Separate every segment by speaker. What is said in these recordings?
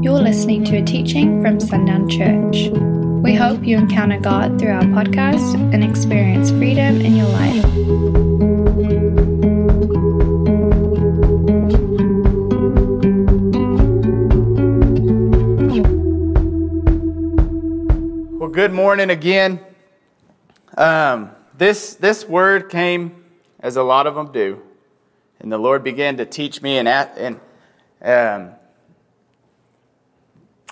Speaker 1: You're listening to a teaching from Sundown Church. We hope you encounter God through our podcast and experience freedom in your life.
Speaker 2: Well, good morning again. Um, this this word came as a lot of them do, and the Lord began to teach me and and um,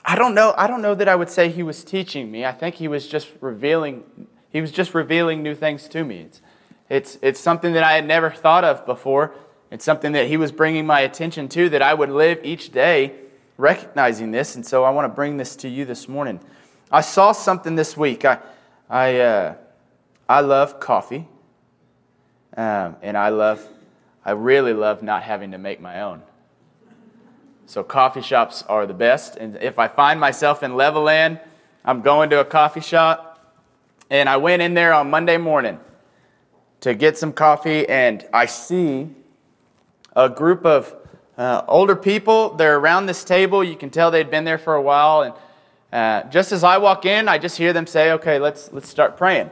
Speaker 2: I don't know I don't know that I would say He was teaching me. I think He was just revealing He was just revealing new things to me. It's it's it's something that I had never thought of before. It's something that He was bringing my attention to that I would live each day recognizing this, and so I want to bring this to you this morning. I saw something this week. I, I, uh, I love coffee, um, and I love, I really love not having to make my own. So coffee shops are the best. And if I find myself in Levelland, I'm going to a coffee shop, and I went in there on Monday morning to get some coffee, and I see a group of uh, older people. They're around this table. You can tell they'd been there for a while, and uh, just as I walk in, I just hear them say, "Okay, let's let's start praying."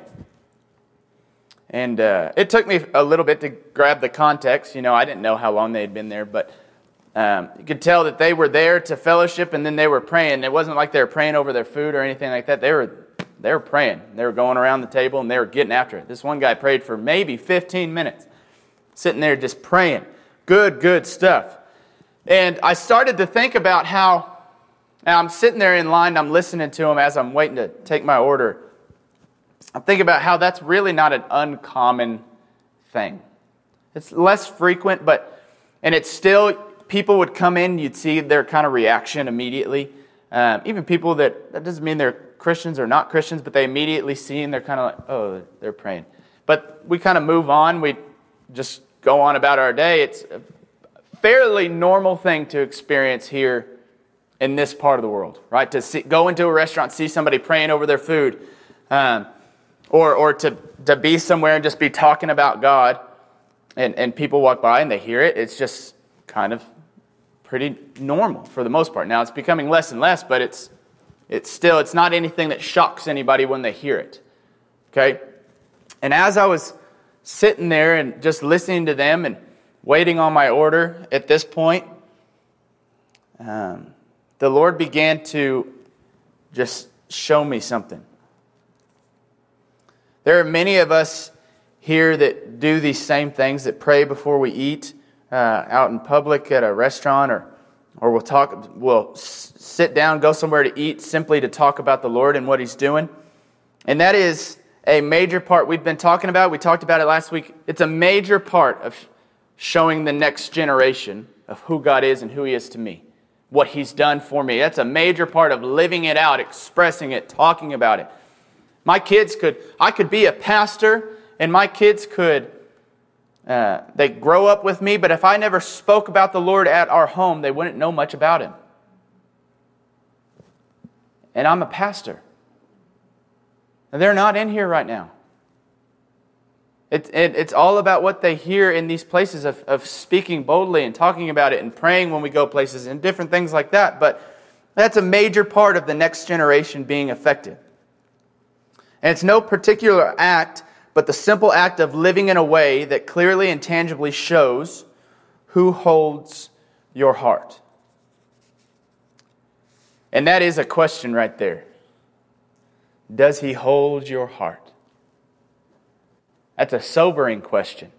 Speaker 2: And uh, it took me a little bit to grab the context. You know, I didn't know how long they had been there, but um, you could tell that they were there to fellowship, and then they were praying. It wasn't like they were praying over their food or anything like that. They were they were praying. They were going around the table and they were getting after it. This one guy prayed for maybe 15 minutes, sitting there just praying. Good, good stuff. And I started to think about how I'm sitting there in line, I'm listening to him as I'm waiting to take my order. I'm thinking about how that's really not an uncommon thing. It's less frequent, but, and it's still, people would come in, you'd see their kind of reaction immediately. Um, even people that, that doesn't mean they're Christians or not Christians, but they immediately see and they're kind of like, oh, they're praying. But we kind of move on. We just go on about our day. It's a fairly normal thing to experience here in this part of the world, right? To see, go into a restaurant, see somebody praying over their food, um, or, or to, to be somewhere and just be talking about God, and, and people walk by and they hear it. It's just kind of pretty normal for the most part. Now it's becoming less and less, but it's, it's still, it's not anything that shocks anybody when they hear it, okay? And as I was sitting there and just listening to them and waiting on my order at this point, um, the Lord began to just show me something. There are many of us here that do these same things, that pray before we eat uh, out in public at a restaurant, or, or we'll talk, we'll s- sit down, go somewhere to eat simply to talk about the Lord and what He's doing. And that is a major part we've been talking about. We talked about it last week. It's a major part of showing the next generation of who God is and who He is to me what he's done for me. That's a major part of living it out, expressing it, talking about it. My kids could, I could be a pastor, and my kids could, uh, they grow up with me, but if I never spoke about the Lord at our home, they wouldn't know much about him. And I'm a pastor. And they're not in here right now. It, it, it's all about what they hear in these places of, of speaking boldly and talking about it and praying when we go places and different things like that. But that's a major part of the next generation being affected. And it's no particular act, but the simple act of living in a way that clearly and tangibly shows who holds your heart. And that is a question right there. Does he hold your heart? That's a sobering question.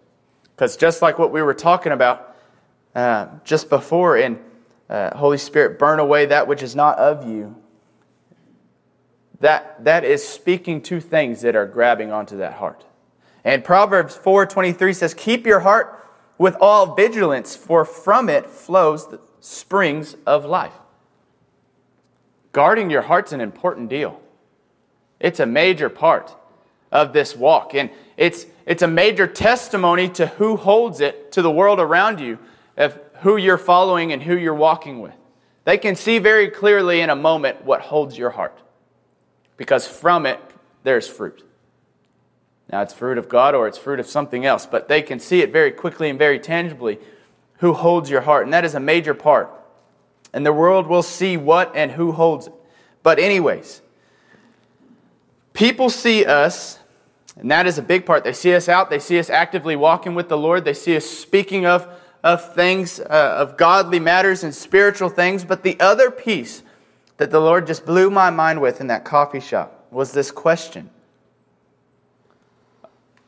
Speaker 2: Because just like what we were talking about uh, just before in uh, Holy Spirit, burn away that which is not of you, that, that is speaking to things that are grabbing onto that heart. And Proverbs 4.23 says, Keep your heart with all vigilance, for from it flows the springs of life. Guarding your heart's an important deal. It's a major part of this walk. And it's, it's a major testimony to who holds it to the world around you, of who you're following and who you're walking with. They can see very clearly in a moment what holds your heart, because from it, there's fruit. Now, it's fruit of God or it's fruit of something else, but they can see it very quickly and very tangibly who holds your heart. And that is a major part and the world will see what and who holds it. But, anyways, people see us, and that is a big part. They see us out, they see us actively walking with the Lord, they see us speaking of, of things, uh, of godly matters and spiritual things. But the other piece that the Lord just blew my mind with in that coffee shop was this question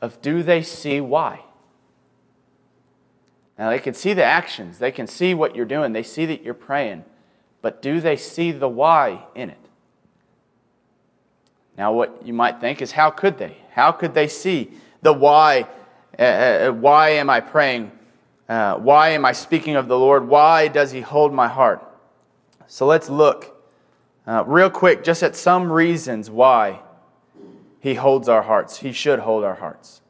Speaker 2: of do they see why? Now, they can see the actions, they can see what you're doing, they see that you're praying, but do they see the why in it? Now, what you might think is how could they? How could they see the why? Uh, uh, why am I praying? Uh, why am I speaking of the Lord? Why does He hold my heart? So let's look uh, real quick just at some reasons why He holds our hearts. He should hold our hearts.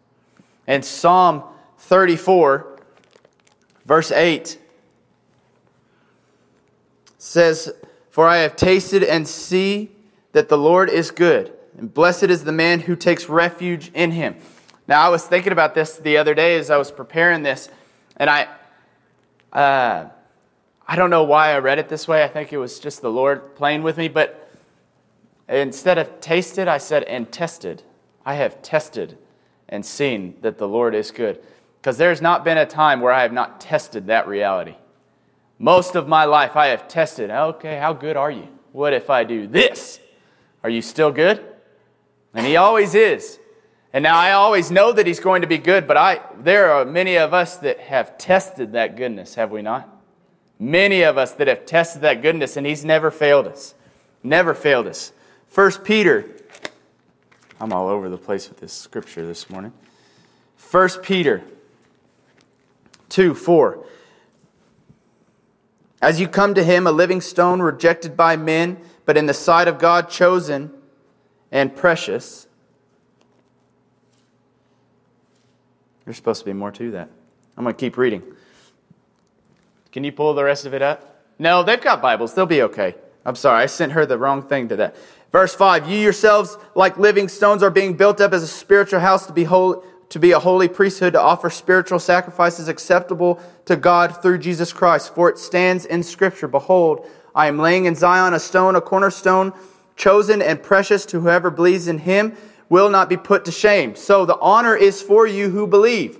Speaker 2: In Psalm 34, Verse 8 says, For I have tasted and see that the Lord is good, and blessed is the man who takes refuge in him. Now, I was thinking about this the other day as I was preparing this, and I, uh, I don't know why I read it this way. I think it was just the Lord playing with me, but instead of tasted, I said, and tested. I have tested and seen that the Lord is good. Because there's not been a time where I have not tested that reality. Most of my life, I have tested, okay, how good are you? What if I do this? Are you still good? And He always is. And now I always know that He's going to be good, but I, there are many of us that have tested that goodness, have we not? Many of us that have tested that goodness, and He's never failed us. Never failed us. First Peter, I'm all over the place with this scripture this morning. First Peter 2 4. As you come to him, a living stone rejected by men, but in the sight of God chosen and precious. There's supposed to be more to that. I'm going to keep reading. Can you pull the rest of it up? No, they've got Bibles. They'll be okay. I'm sorry, I sent her the wrong thing to that. Verse 5 You yourselves, like living stones, are being built up as a spiritual house to be holy to be a holy priesthood to offer spiritual sacrifices acceptable to God through Jesus Christ. For it stands in Scripture Behold, I am laying in Zion a stone, a cornerstone, chosen and precious to whoever believes in him will not be put to shame. So the honor is for you who believe.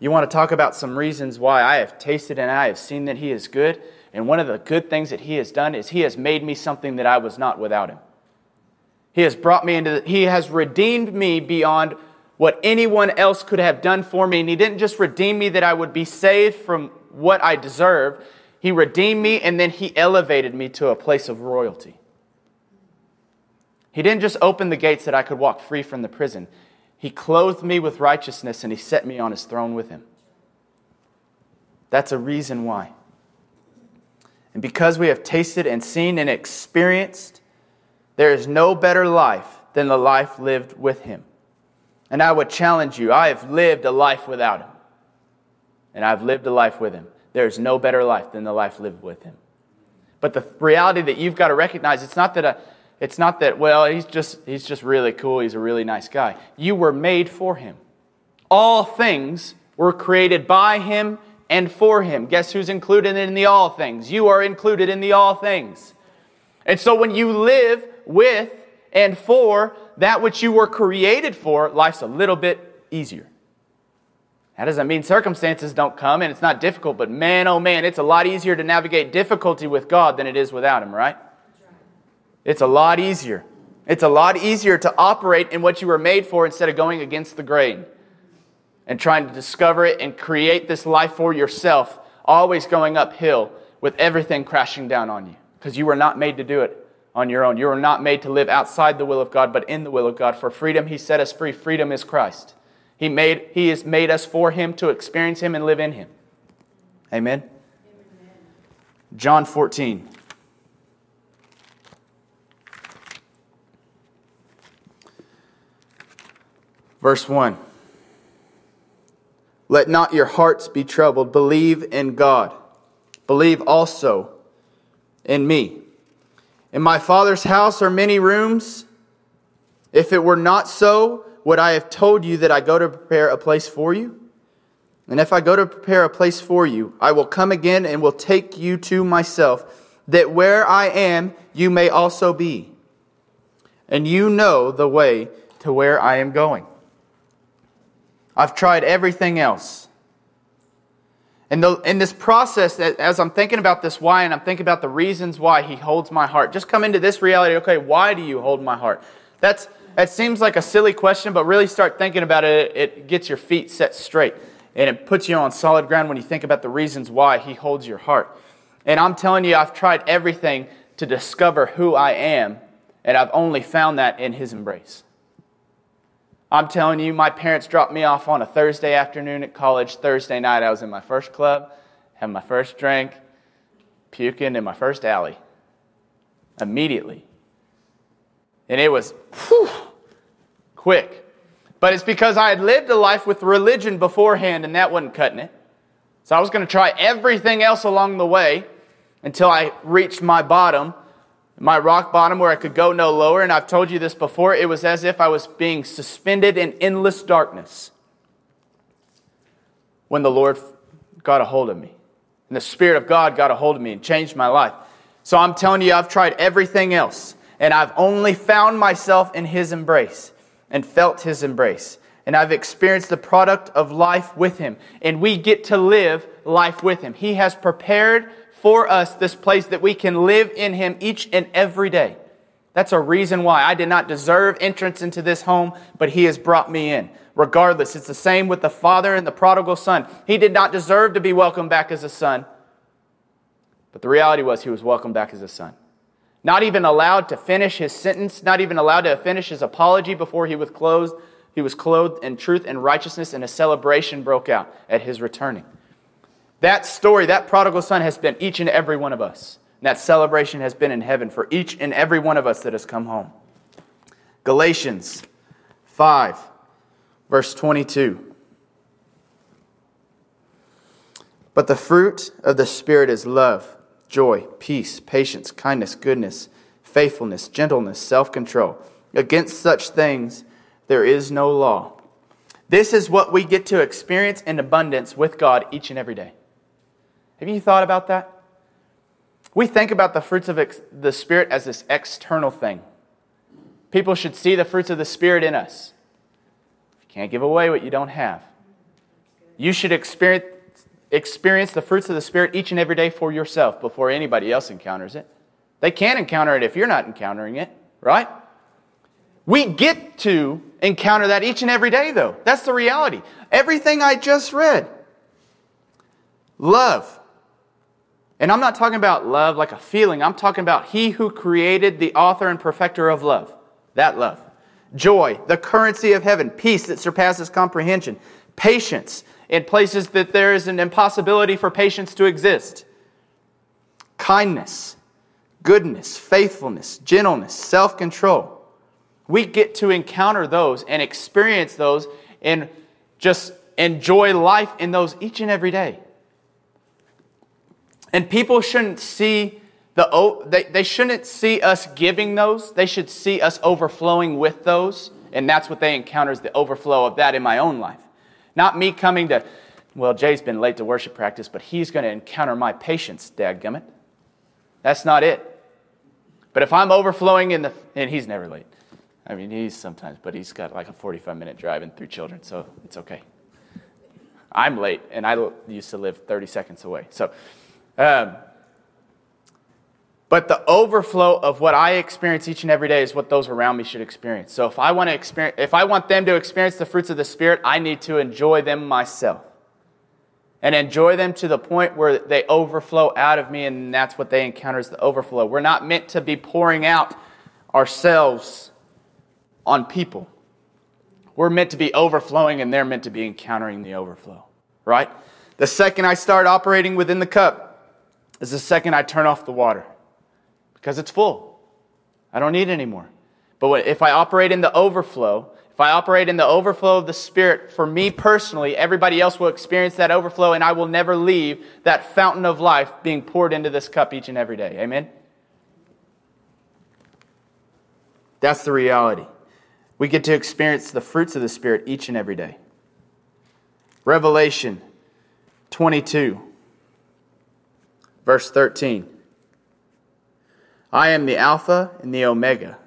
Speaker 2: You want to talk about some reasons why I have tasted and I have seen that he is good? And one of the good things that he has done is he has made me something that I was not without him. He has brought me into, the, he has redeemed me beyond what anyone else could have done for me. And He didn't just redeem me that I would be saved from what I deserved, He redeemed me and then He elevated me to a place of royalty. He didn't just open the gates that I could walk free from the prison, He clothed me with righteousness and He set me on His throne with Him. That's a reason why. And because we have tasted and seen and experienced, there is no better life than the life lived with Him. And I would challenge you I have lived a life without him, and I've lived a life with him. There is no better life than the life lived with him. But the reality that you've got to recognize it's not that a, it's not that well he's just he's just really cool. He's a really nice guy. You were made for him. All things were created by him and for him. Guess who's included in the all things? You are included in the all things. And so when you live with and for that which you were created for, life's a little bit easier. That doesn't mean circumstances don't come and it's not difficult, but man, oh man, it's a lot easier to navigate difficulty with God than it is without Him, right? It's a lot easier. It's a lot easier to operate in what you were made for instead of going against the grain and trying to discover it and create this life for yourself, always going uphill with everything crashing down on you because you were not made to do it on your own. You were not made to live outside the will of God, but in the will of God. For freedom, He set us free. Freedom is Christ. He, made, he has made us for Him to experience Him and live in Him. Amen? Amen. John 14. Verse 1 Let not your hearts be troubled. Believe in God. Believe also in me. In my Father's house are many rooms. If it were not so, would I have told you that I go to prepare a place for you? And if I go to prepare a place for you, I will come again and will take you to myself, that where I am, you may also be. And you know the way to where I am going. I've tried everything else. And in this process, as I'm thinking about this why, and I'm thinking about the reasons why he holds my heart, just come into this reality okay, why do you hold my heart? That's, that seems like a silly question, but really start thinking about it. It gets your feet set straight. And it puts you on solid ground when you think about the reasons why he holds your heart. And I'm telling you, I've tried everything to discover who I am, and I've only found that in his embrace. I'm telling you, my parents dropped me off on a Thursday afternoon at college. Thursday night, I was in my first club, had my first drink, puking in my first alley. Immediately. And it was whew, quick. But it's because I had lived a life with religion beforehand, and that wasn't cutting it. So I was going to try everything else along the way until I reached my bottom my rock bottom where I could go no lower. And I've told you this before, it was as if I was being suspended in endless darkness when the Lord got a hold of me. And the Spirit of God got a hold of me and changed my life. So I'm telling you, I've tried everything else, and I've only found myself in His embrace and felt His embrace. And I've experienced the product of life with Him. And we get to live life with Him. He has prepared for us this place that we can live in Him each and every day. That's a reason why I did not deserve entrance into this home, but He has brought me in. Regardless, it's the same with the father and the prodigal son. He did not deserve to be welcomed back as a son, but the reality was he was welcomed back as a son. Not even allowed to finish his sentence, not even allowed to finish his apology before he was clothed. He was clothed in truth and righteousness, and a celebration broke out at his returning. That story, that prodigal son, has been each and every one of us. And that celebration has been in heaven for each and every one of us that has come home. Galatians 5, verse 22. But the fruit of the Spirit is love, joy, peace, patience, kindness, goodness, faithfulness, gentleness, self control. Against such things there is no law. This is what we get to experience in abundance with God each and every day. Have you thought about that? We think about the fruits of ex- the Spirit as this external thing. People should see the fruits of the Spirit in us. You can't give away what you don't have. You should experience, experience the fruits of the Spirit each and every day for yourself before anybody else encounters it. They can't encounter it if you're not encountering it, right? We get to encounter that each and every day, though. That's the reality. Everything I just read love, and I'm not talking about love like a feeling. I'm talking about He who created the author and perfecter of love. That love. Joy, the currency of heaven. Peace that surpasses comprehension. Patience in places that there is an impossibility for patience to exist. Kindness, goodness, faithfulness, gentleness, self control. We get to encounter those and experience those and just enjoy life in those each and every day. And people shouldn't see the they, they shouldn't see us giving those. They should see us overflowing with those. And that's what they encounter is the overflow of that in my own life. Not me coming to, well, Jay's been late to worship practice, but he's going to encounter my patience, dadgummit. That's not it. But if I'm overflowing in the, and he's never late. I mean, he's sometimes, but he's got like a 45 minute drive and through children, so it's okay. I'm late, and I used to live 30 seconds away. So, um, but the overflow of what I experience each and every day is what those around me should experience. So if I want to experience, if I want them to experience the fruits of the Spirit, I need to enjoy them myself. And enjoy them to the point where they overflow out of me, and that's what they encounter is the overflow. We're not meant to be pouring out ourselves on people. We're meant to be overflowing, and they're meant to be encountering the overflow, right? The second I start operating within the cup, is the second I turn off the water because it's full. I don't need any more. But if I operate in the overflow, if I operate in the overflow of the Spirit, for me personally, everybody else will experience that overflow, and I will never leave that fountain of life being poured into this cup each and every day. Amen? That's the reality. We get to experience the fruits of the Spirit each and every day. Revelation 22, verse 13. I am the Alpha and the Omega,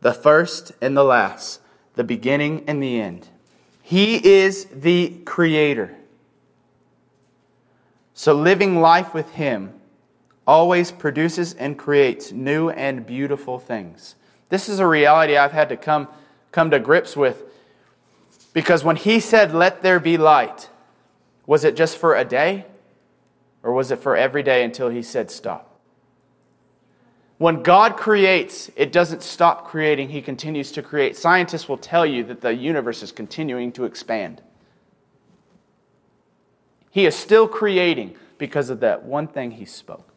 Speaker 2: the first and the last, the beginning and the end. He is the Creator. So living life with Him always produces and creates new and beautiful things. This is a reality I've had to come, come to grips with because when He said, Let there be light, was it just for a day? Or was it for every day until He said, Stop? When God creates, it doesn't stop creating, He continues to create. Scientists will tell you that the universe is continuing to expand. He is still creating because of that one thing He spoke.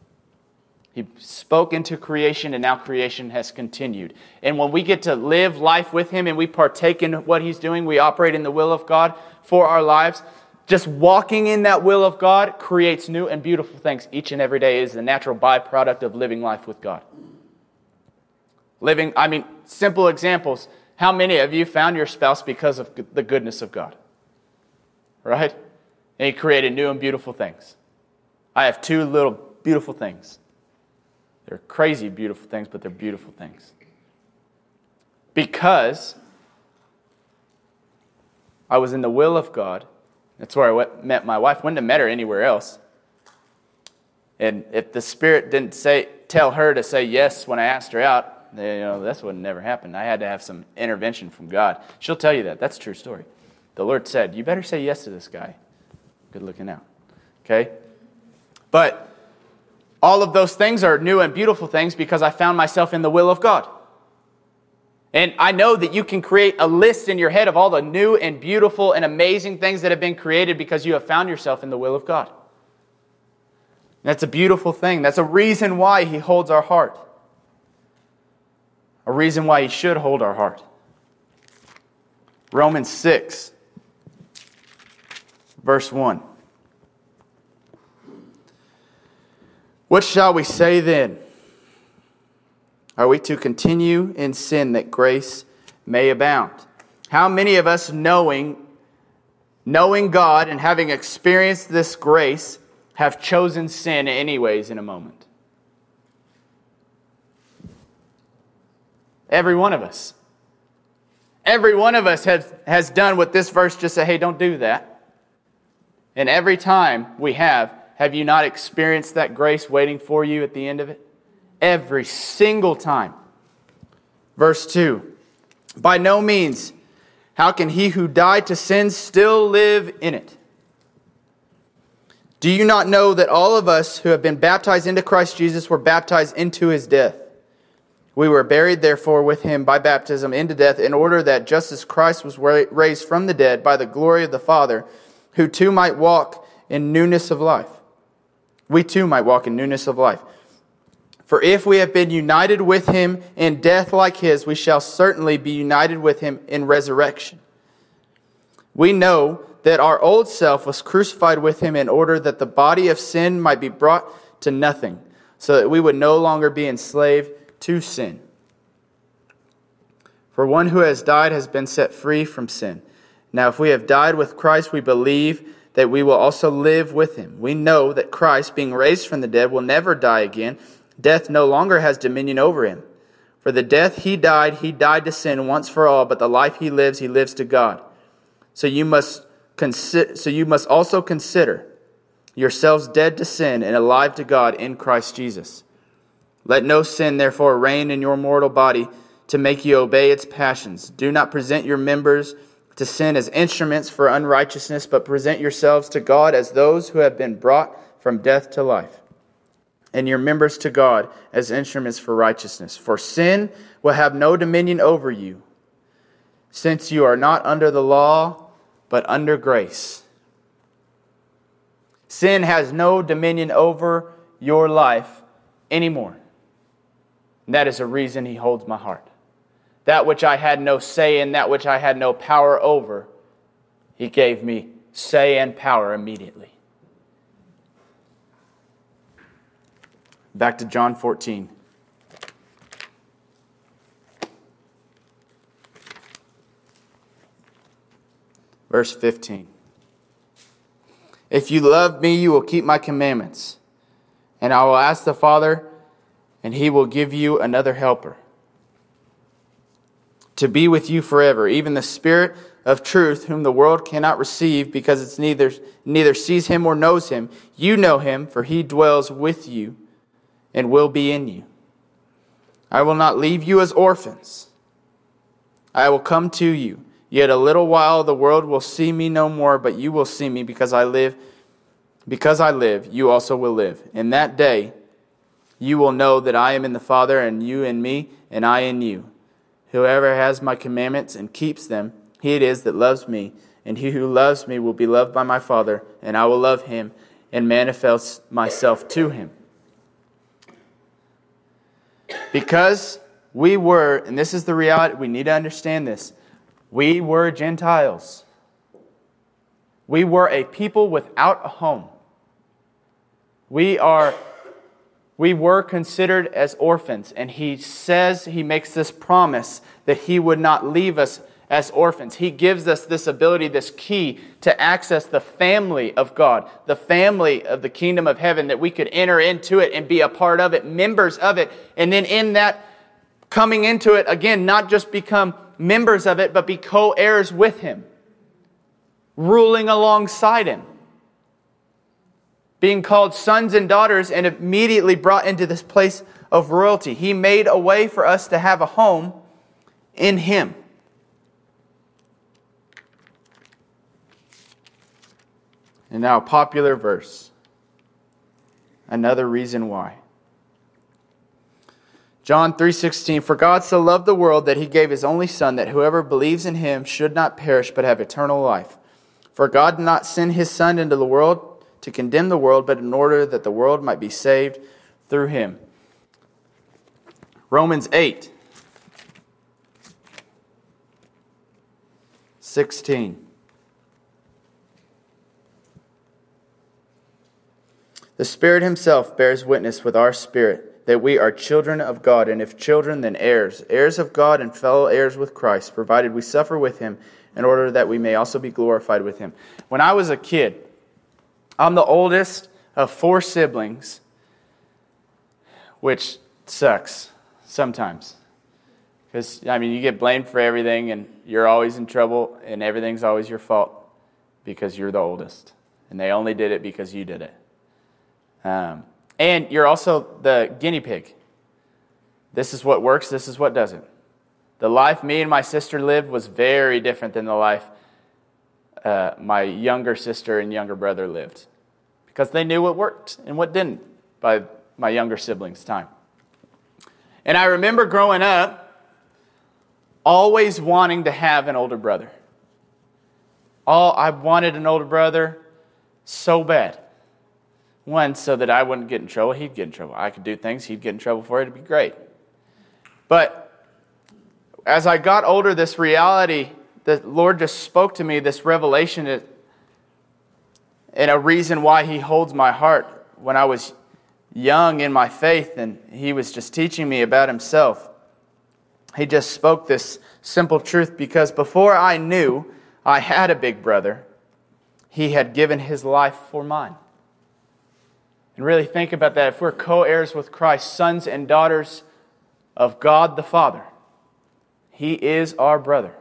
Speaker 2: He spoke into creation, and now creation has continued. And when we get to live life with Him and we partake in what He's doing, we operate in the will of God for our lives. Just walking in that will of God creates new and beautiful things each and every day, is the natural byproduct of living life with God. Living, I mean, simple examples. How many of you found your spouse because of the goodness of God? Right? And He created new and beautiful things. I have two little beautiful things. They're crazy beautiful things, but they're beautiful things. Because I was in the will of God. That's where I met my wife. Wouldn't have met her anywhere else. And if the Spirit didn't say, tell her to say yes when I asked her out, you know, this would never happen. I had to have some intervention from God. She'll tell you that. That's a true story. The Lord said, You better say yes to this guy. Good looking out. Okay? But all of those things are new and beautiful things because I found myself in the will of God. And I know that you can create a list in your head of all the new and beautiful and amazing things that have been created because you have found yourself in the will of God. That's a beautiful thing. That's a reason why He holds our heart. A reason why He should hold our heart. Romans 6, verse 1. What shall we say then? Are we to continue in sin that grace may abound? How many of us knowing knowing God and having experienced this grace have chosen sin anyways in a moment? Every one of us. Every one of us has, has done what this verse just said, hey, don't do that. And every time we have, have you not experienced that grace waiting for you at the end of it? Every single time. Verse 2 By no means, how can he who died to sin still live in it? Do you not know that all of us who have been baptized into Christ Jesus were baptized into his death? We were buried, therefore, with him by baptism into death, in order that just as Christ was raised from the dead by the glory of the Father, who too might walk in newness of life we too might walk in newness of life. For if we have been united with him in death like his, we shall certainly be united with him in resurrection. We know that our old self was crucified with him in order that the body of sin might be brought to nothing, so that we would no longer be enslaved to sin. For one who has died has been set free from sin. Now, if we have died with Christ, we believe that we will also live with him. We know that Christ, being raised from the dead, will never die again. Death no longer has dominion over him. For the death he died, he died to sin once for all, but the life he lives, he lives to God. So you must so you must also consider yourselves dead to sin and alive to God in Christ Jesus. Let no sin therefore reign in your mortal body to make you obey its passions. Do not present your members to sin as instruments for unrighteousness, but present yourselves to God as those who have been brought from death to life, and your members to God as instruments for righteousness. For sin will have no dominion over you, since you are not under the law, but under grace. Sin has no dominion over your life anymore. And that is a reason he holds my heart. that which I had no say in, that which I had no power over, he gave me say and power immediately. Back to John 14. Verse 15. If you love me, you will keep my commandments. And I will ask the Father, and he will give you another helper to be with you forever, even the Spirit of truth, whom the world cannot receive because it's neither, neither sees him or knows him. You know him, for he dwells with you and will be in you. I will not leave you as orphans. I will come to you. Yet a little while the world will see me no more, but you will see me because I live. Because I live, you also will live. In that day, you will know that I am in the Father, and you in me, and I in you. Whoever has my commandments and keeps them, he it is that loves me. And he who loves me will be loved by my Father, and I will love him and manifest myself to him. Because we were, and this is the reality, we need to understand this. We were Gentiles. We were a people without a home. We are we were considered as orphans and he says he makes this promise that he would not leave us as orphans. He gives us this ability, this key to access the family of God, the family of the kingdom of heaven, that we could enter into it and be a part of it, members of it. And then in that coming into it, again, not just become members of it, but be co heirs with Him, ruling alongside Him, being called sons and daughters, and immediately brought into this place of royalty. He made a way for us to have a home in Him. And now, a popular verse. Another reason why. John 3:16 For God so loved the world that he gave his only son that whoever believes in him should not perish but have eternal life. For God did not send his son into the world to condemn the world but in order that the world might be saved through him. Romans 8 16 The Spirit himself bears witness with our spirit that we are children of God, and if children, then heirs, heirs of God and fellow heirs with Christ, provided we suffer with him in order that we may also be glorified with him. When I was a kid, I'm the oldest of four siblings, which sucks sometimes. Because, I mean, you get blamed for everything, and you're always in trouble, and everything's always your fault because you're the oldest. And they only did it because you did it. Um, and you're also the guinea pig. This is what works, this is what doesn't. The life me and my sister lived was very different than the life uh, my younger sister and younger brother lived because they knew what worked and what didn't by my younger siblings' time. And I remember growing up always wanting to have an older brother. All I wanted an older brother so bad. One, so that I wouldn't get in trouble, he'd get in trouble. I could do things, he'd get in trouble for it, it'd be great. But as I got older, this reality, the Lord just spoke to me, this revelation, and a reason why He holds my heart. When I was young in my faith and He was just teaching me about Himself, He just spoke this simple truth because before I knew I had a big brother, He had given His life for mine. And really think about that. If we're co heirs with Christ, sons and daughters of God the Father, He is our brother.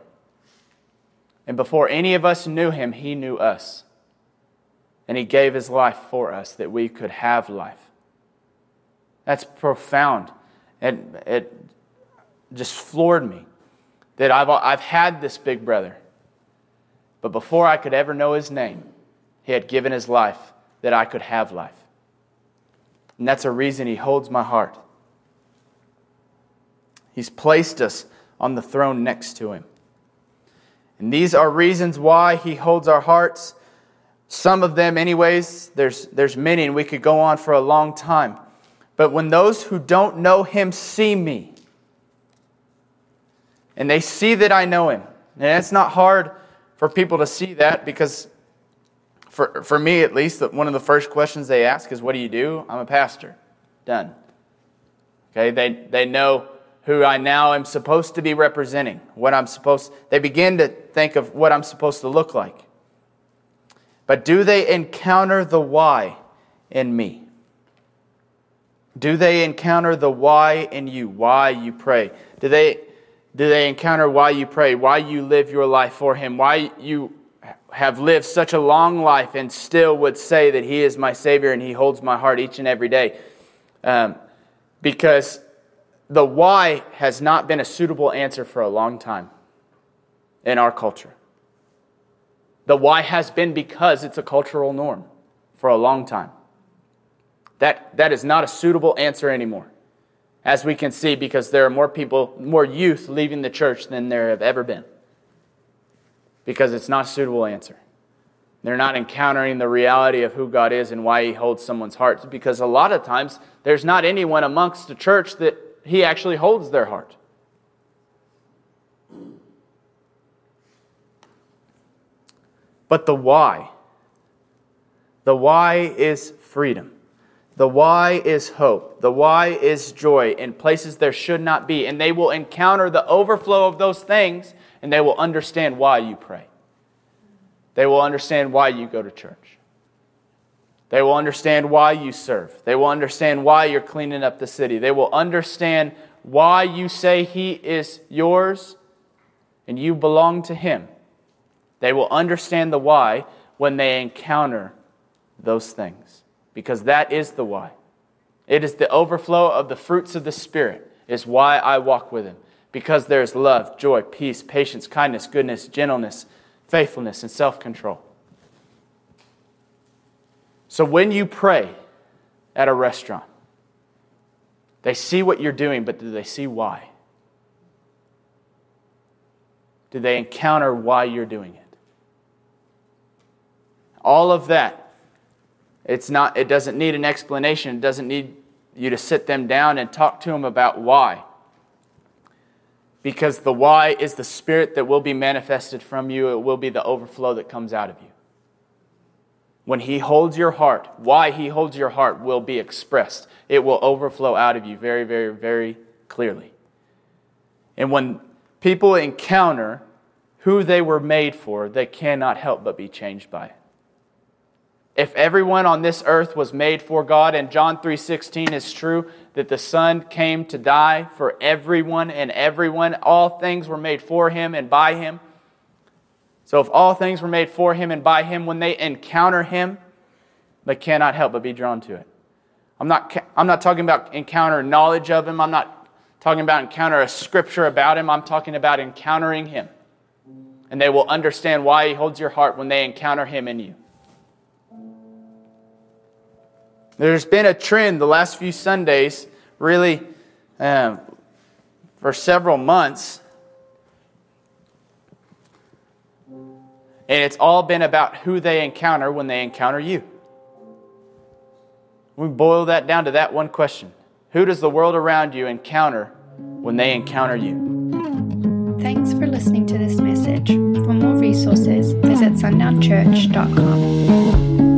Speaker 2: And before any of us knew Him, He knew us. And He gave His life for us that we could have life. That's profound. And it just floored me that I've, I've had this big brother. But before I could ever know his name, he had given his life that I could have life. And that's a reason He holds my heart. He's placed us on the throne next to Him. And these are reasons why He holds our hearts. Some of them, anyways, there's, there's many, and we could go on for a long time. But when those who don't know Him see me, and they see that I know him. And it's not hard for people to see that because, for, for me at least, one of the first questions they ask is, What do you do? I'm a pastor. Done. Okay, they, they know who I now am supposed to be representing, what I'm supposed they begin to think of what I'm supposed to look like. But do they encounter the why in me? Do they encounter the why in you? Why you pray? Do they do they encounter why you pray? Why you live your life for him? Why you have lived such a long life and still would say that he is my savior and he holds my heart each and every day? Um, because the why has not been a suitable answer for a long time in our culture. The why has been because it's a cultural norm for a long time. That, that is not a suitable answer anymore, as we can see, because there are more people, more youth leaving the church than there have ever been. Because it's not a suitable answer. They're not encountering the reality of who God is and why He holds someone's heart. Because a lot of times, there's not anyone amongst the church that He actually holds their heart. But the why, the why is freedom. The why is hope. The why is joy in places there should not be. And they will encounter the overflow of those things and they will understand why you pray. They will understand why you go to church. They will understand why you serve. They will understand why you're cleaning up the city. They will understand why you say He is yours and you belong to Him. They will understand the why when they encounter those things, because that is the why. It is the overflow of the fruits of the Spirit, is why I walk with Him, because there is love, joy, peace, patience, kindness, goodness, gentleness, faithfulness, and self control. So when you pray at a restaurant, they see what you're doing, but do they see why? Do they encounter why you're doing it? All of that. It's not, it doesn't need an explanation. It doesn't need you to sit them down and talk to them about why. Because the why is the spirit that will be manifested from you, it will be the overflow that comes out of you. When He holds your heart, why He holds your heart will be expressed. It will overflow out of you very, very, very clearly. And when people encounter who they were made for, they cannot help but be changed by it. If everyone on this earth was made for God and John 3:16 is true that the son came to die for everyone and everyone all things were made for him and by him. So if all things were made for him and by him when they encounter him they cannot help but be drawn to it. I'm not I'm not talking about encounter knowledge of him. I'm not talking about encounter a scripture about him. I'm talking about encountering him. And they will understand why he holds your heart when they encounter him in you. There's been a trend the last few Sundays, really, um, for several months. And it's all been about who they encounter when they encounter you. We boil that down to that one question Who does the world around you encounter when they encounter you?
Speaker 1: Thanks for listening to this message. For more resources, visit sundownchurch.com.